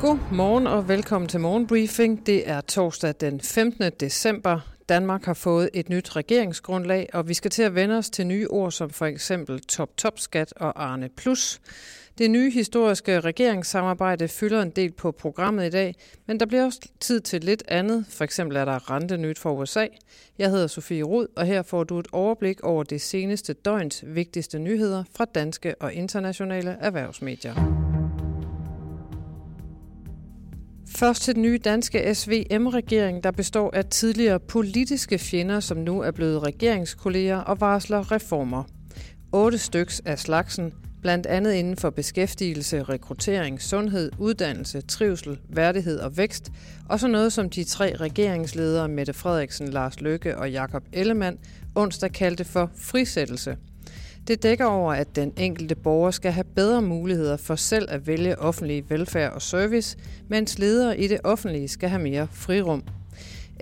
God morgen og velkommen til Morgenbriefing. Det er torsdag den 15. december. Danmark har fået et nyt regeringsgrundlag, og vi skal til at vende os til nye ord som for eksempel top-top-skat og Arne Plus. Det nye historiske regeringssamarbejde fylder en del på programmet i dag, men der bliver også tid til lidt andet. For eksempel er der rentenyt for USA. Jeg hedder Sofie Rud, og her får du et overblik over det seneste døgns vigtigste nyheder fra danske og internationale erhvervsmedier. Først til den nye danske SVM-regering, der består af tidligere politiske fjender, som nu er blevet regeringskolleger og varsler reformer. Otte styks af slagsen, blandt andet inden for beskæftigelse, rekruttering, sundhed, uddannelse, trivsel, værdighed og vækst, og så noget som de tre regeringsledere Mette Frederiksen, Lars Løkke og Jakob Ellemann onsdag kaldte for frisættelse – det dækker over, at den enkelte borger skal have bedre muligheder for selv at vælge offentlig velfærd og service, mens ledere i det offentlige skal have mere frirum.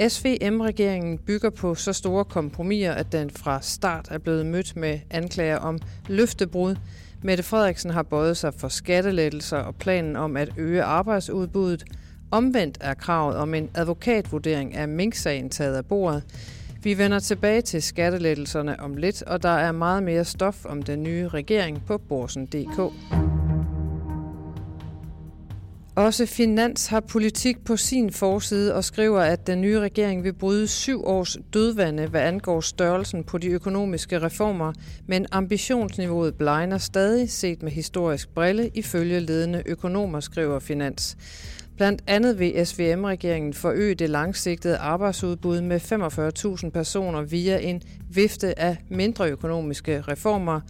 SVM-regeringen bygger på så store kompromiser, at den fra start er blevet mødt med anklager om løftebrud. Mette Frederiksen har bøjet sig for skattelettelser og planen om at øge arbejdsudbuddet. Omvendt er kravet om en advokatvurdering af Mink-sagen taget af bordet. Vi vender tilbage til skattelettelserne om lidt, og der er meget mere stof om den nye regering på borsen.dk. Også Finans har politik på sin forside og skriver, at den nye regering vil bryde syv års dødvande, hvad angår størrelsen på de økonomiske reformer, men ambitionsniveauet blegner stadig set med historisk brille ifølge ledende økonomer, skriver Finans. Blandt andet vil SVM-regeringen forøge det langsigtede arbejdsudbud med 45.000 personer via en vifte af mindre økonomiske reformer.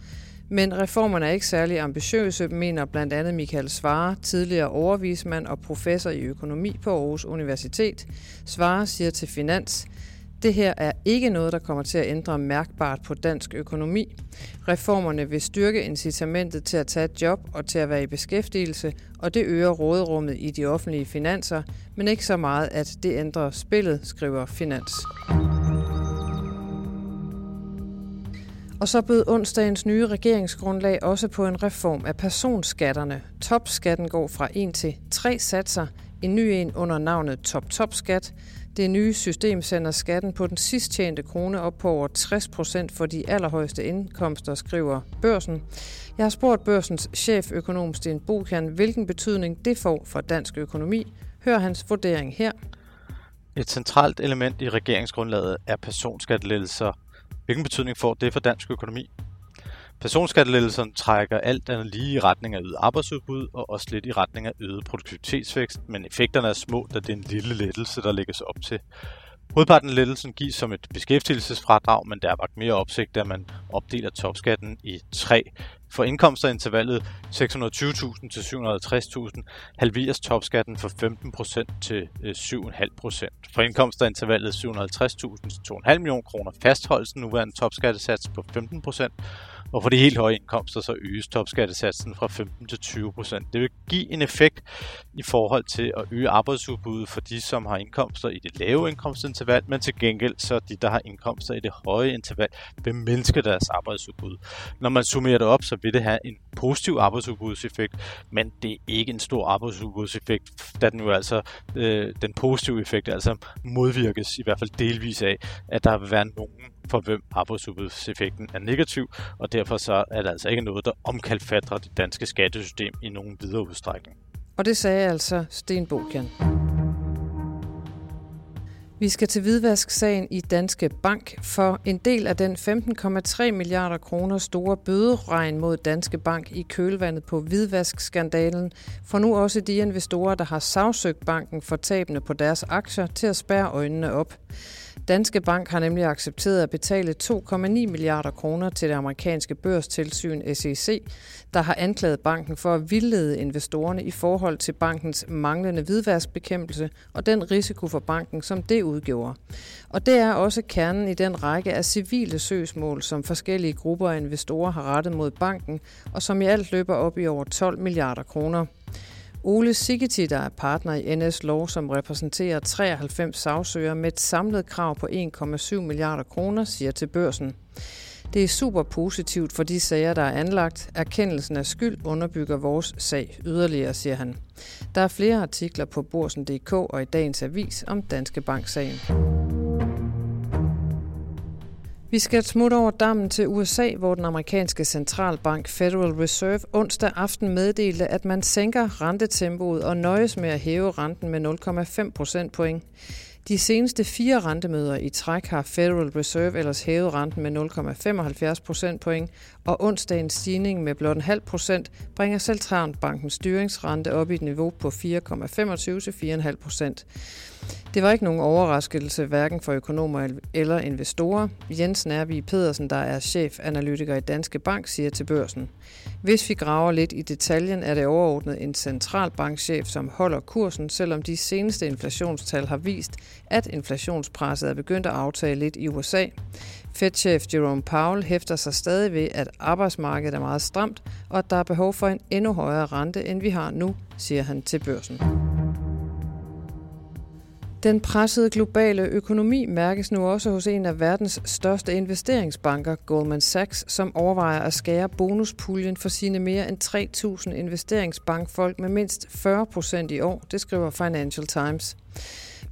Men reformerne er ikke særlig ambitiøse, mener blandt andet Michael Svare, tidligere overvismand og professor i økonomi på Aarhus Universitet. Svare siger til Finans, det her er ikke noget, der kommer til at ændre mærkbart på dansk økonomi. Reformerne vil styrke incitamentet til at tage et job og til at være i beskæftigelse, og det øger råderummet i de offentlige finanser, men ikke så meget, at det ændrer spillet, skriver Finans. Og så bød onsdagens nye regeringsgrundlag også på en reform af personskatterne. Topskatten går fra 1 til 3 satser, en ny en under navnet top-top-skat, det nye system sender skatten på den sidst tjente krone op på over 60 procent for de allerhøjeste indkomster, skriver børsen. Jeg har spurgt børsens cheføkonom Sten Bokan, hvilken betydning det får for dansk økonomi. Hør hans vurdering her. Et centralt element i regeringsgrundlaget er personskattelettelser. Hvilken betydning får det for dansk økonomi? Personskattelettelserne trækker alt andet lige i retning af øget arbejdsudbud og også lidt i retning af øget produktivitetsvækst, men effekterne er små, da det er en lille lettelse, der lægges op til. Hovedparten af lettelsen gives som et beskæftigelsesfradrag, men der er vagt mere opsigt, da man opdeler topskatten i tre. For indkomster i intervallet 620.000 til 750.000 halveres topskatten fra 15% til øh, 7,5%. For indkomster i intervallet 750.000 til 2,5 millioner kroner fastholdes den nuværende topskattesats på 15%, og for de helt høje indkomster, så øges topskattesatsen fra 15 til 20 procent. Det vil give en effekt i forhold til at øge arbejdsudbuddet for de, som har indkomster i det lave indkomstinterval, men til gengæld så de, der har indkomster i det høje interval, vil mindske deres arbejdsudbud. Når man summerer det op, så vil det have en positiv arbejdsudbudseffekt, men det er ikke en stor arbejdsudbudseffekt, da den jo altså, øh, den positive effekt altså modvirkes i hvert fald delvis af, at der vil være nogen for hvem arbejdsudbudseffekten er negativ, og derfor så er det altså ikke noget, der omkalfatrer det danske skattesystem i nogen videre udstrækning. Og det sagde altså Sten Bokian. Vi skal til hvidvasksagen i Danske Bank, for en del af den 15,3 milliarder kroner store bøderegn mod Danske Bank i kølvandet på hvidvaskskandalen, får nu også de investorer, der har sagsøgt banken for tabene på deres aktier, til at spærre øjnene op. Danske Bank har nemlig accepteret at betale 2,9 milliarder kroner til det amerikanske børstilsyn SEC, der har anklaget banken for at vildlede investorerne i forhold til bankens manglende hvidvaskbekæmpelse og den risiko for banken, som det udgjorde. Og det er også kernen i den række af civile søgsmål, som forskellige grupper af investorer har rettet mod banken, og som i alt løber op i over 12 milliarder kroner. Ole Sigeti, der er partner i NS Law, som repræsenterer 93 sagsøgere med et samlet krav på 1,7 milliarder kroner, siger til børsen. Det er super positivt for de sager, der er anlagt. Erkendelsen af skyld underbygger vores sag yderligere, siger han. Der er flere artikler på Borsen.dk og i dagens avis om Danske Bank-sagen. Vi skal smutte over dammen til USA, hvor den amerikanske centralbank Federal Reserve onsdag aften meddelte, at man sænker rentetempoet og nøjes med at hæve renten med 0,5 procentpoint. De seneste fire rentemøder i træk har Federal Reserve ellers hævet renten med 0,75 procentpoint, og onsdagens stigning med blot en halv procent bringer centralbankens styringsrente op i et niveau på 4,25 til 4,5 procent. Det var ikke nogen overraskelse hverken for økonomer eller investorer. Jens Nærby Pedersen, der er chefanalytiker i Danske Bank, siger til børsen. Hvis vi graver lidt i detaljen, er det overordnet en centralbankchef, som holder kursen, selvom de seneste inflationstal har vist, at inflationspresset er begyndt at aftage lidt i USA. Fed-chef Jerome Powell hæfter sig stadig ved, at arbejdsmarkedet er meget stramt, og at der er behov for en endnu højere rente, end vi har nu, siger han til børsen. Den pressede globale økonomi mærkes nu også hos en af verdens største investeringsbanker, Goldman Sachs, som overvejer at skære bonuspuljen for sine mere end 3.000 investeringsbankfolk med mindst 40 procent i år, det skriver Financial Times.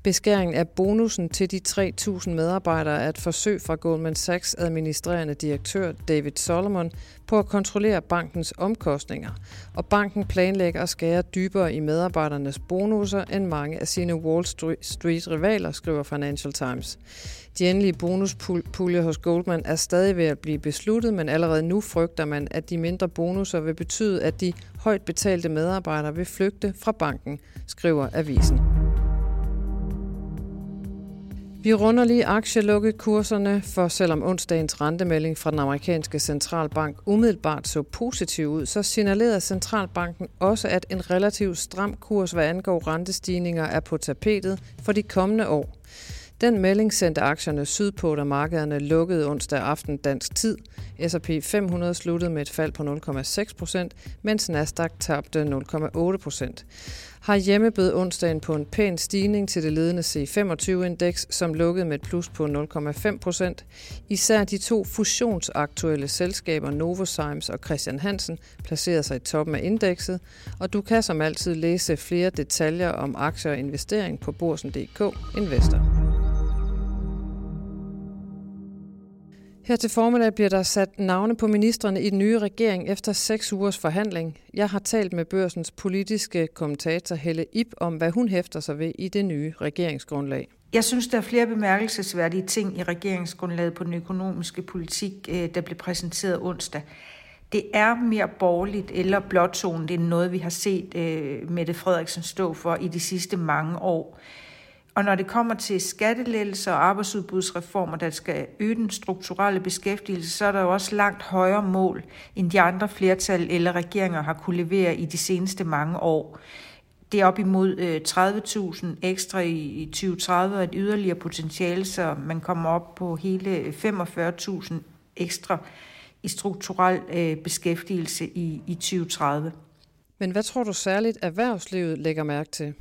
Beskæringen af bonusen til de 3.000 medarbejdere er et forsøg fra Goldman Sachs administrerende direktør David Solomon på at kontrollere bankens omkostninger, og banken planlægger at skære dybere i medarbejdernes bonusser end mange af sine Wall Street-rivaler, skriver Financial Times. De endelige bonuspuljer hos Goldman er stadig ved at blive besluttet, men allerede nu frygter man, at de mindre bonusser vil betyde, at de højt betalte medarbejdere vil flygte fra banken, skriver avisen. Vi runder lige aktielukket-kurserne, for selvom onsdagens rentemelding fra den amerikanske centralbank umiddelbart så positiv ud, så signalerede centralbanken også, at en relativt stram kurs, hvad angår rentestigninger, er på tapetet for de kommende år. Den melding sendte aktierne sydpå, da markederne lukkede onsdag aften dansk tid. S&P 500 sluttede med et fald på 0,6 procent, mens Nasdaq tabte 0,8 procent. Har hjemme bød onsdagen på en pæn stigning til det ledende C25-indeks, som lukkede med et plus på 0,5 procent. Især de to fusionsaktuelle selskaber Novozymes og Christian Hansen placerede sig i toppen af indekset, og du kan som altid læse flere detaljer om aktier og investering på borsen.dk Investor. Her til formiddag bliver der sat navne på ministerne i den nye regering efter seks ugers forhandling. Jeg har talt med børsens politiske kommentator Helle Ip om, hvad hun hæfter sig ved i det nye regeringsgrundlag. Jeg synes, der er flere bemærkelsesværdige ting i regeringsgrundlaget på den økonomiske politik, øh, der blev præsenteret onsdag. Det er mere borgerligt eller blåtonet end noget, vi har set øh, Mette Frederiksen stå for i de sidste mange år. Og når det kommer til skattelettelser og arbejdsudbudsreformer, der skal øge den strukturelle beskæftigelse, så er der jo også langt højere mål, end de andre flertal eller regeringer har kunne levere i de seneste mange år. Det er op imod øh, 30.000 ekstra i 2030 og et yderligere potentiale, så man kommer op på hele øh, 45.000 ekstra i strukturel øh, beskæftigelse i, i 2030. Men hvad tror du særligt erhvervslivet lægger mærke til?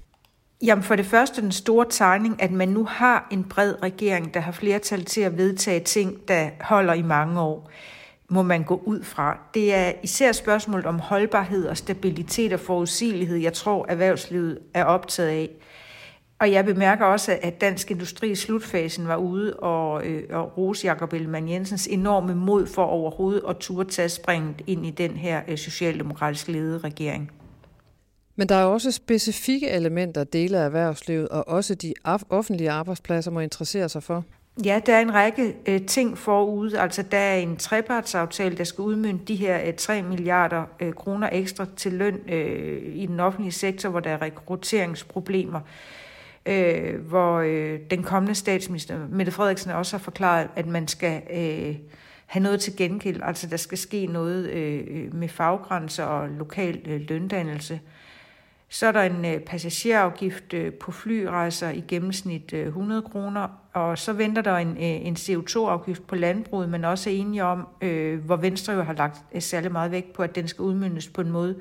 Jamen for det første den store tegning, at man nu har en bred regering, der har flertal til at vedtage ting, der holder i mange år, må man gå ud fra. Det er især spørgsmålet om holdbarhed og stabilitet og forudsigelighed, jeg tror erhvervslivet er optaget af. Og jeg bemærker også, at Dansk Industri i slutfasen var ude og, øh, og rose Jacob Ellemann Jensens enorme mod for overhovedet at turde tage springet ind i den her øh, socialdemokratisk ledede regering. Men der er også specifikke elementer, dele af erhvervslivet og også de offentlige arbejdspladser må interessere sig for. Ja, der er en række øh, ting forude. Altså, der er en trepartsaftale, der skal udmynde de her øh, 3 milliarder øh, kroner ekstra til løn øh, i den offentlige sektor, hvor der er rekrutteringsproblemer. Øh, hvor øh, den kommende statsminister, Mette Frederiksen, også har forklaret, at man skal øh, have noget til gengæld. Altså, der skal ske noget øh, øh med faggrænser og lokal øh, løndannelse. Øh, så er der en øh, passagerafgift øh, på flyrejser i gennemsnit øh, 100 kroner, og så venter der en, en CO2-afgift på landbruget, men også er enige om, øh, hvor Venstre jo har lagt særlig meget vægt på, at den skal udmyndes på en måde,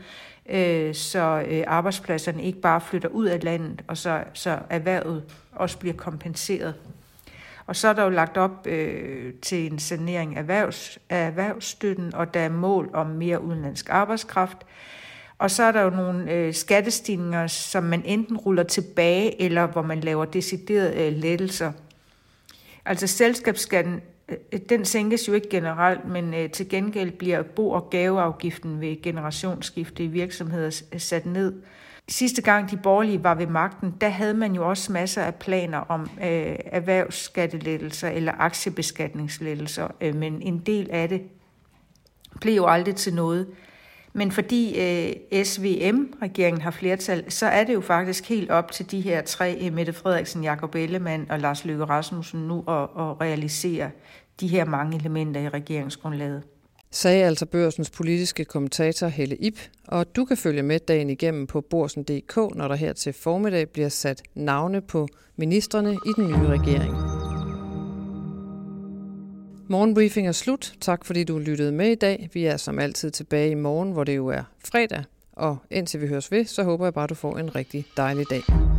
øh, så øh, arbejdspladserne ikke bare flytter ud af landet, og så, så erhvervet også bliver kompenseret. Og så er der jo lagt op øh, til en sanering af, erhvervs, af erhvervsstøtten, og der er mål om mere udenlandsk arbejdskraft. Og så er der jo nogle øh, skattestigninger, som man enten ruller tilbage, eller hvor man laver deciderede øh, lettelser. Altså selskabsskatten, øh, den sænkes jo ikke generelt, men øh, til gengæld bliver bo- og gaveafgiften ved generationsskifte i virksomheder øh, sat ned. Sidste gang de borgerlige var ved magten, der havde man jo også masser af planer om øh, erhvervsskattelettelser eller aktiebeskatningslettelser, øh, men en del af det blev jo aldrig til noget. Men fordi øh, SVM-regeringen har flertal, så er det jo faktisk helt op til de her tre, øh, Mette Frederiksen, Jakob Ellemann og Lars Løkke Rasmussen, nu at, at realisere de her mange elementer i regeringsgrundlaget. Sagde altså børsens politiske kommentator Helle Ip, og du kan følge med dagen igennem på borsen.dk, når der her til formiddag bliver sat navne på ministerne i den nye regering. Morgenbriefing er slut. Tak fordi du lyttede med i dag. Vi er som altid tilbage i morgen, hvor det jo er fredag. Og indtil vi høres ved, så håber jeg bare, du får en rigtig dejlig dag.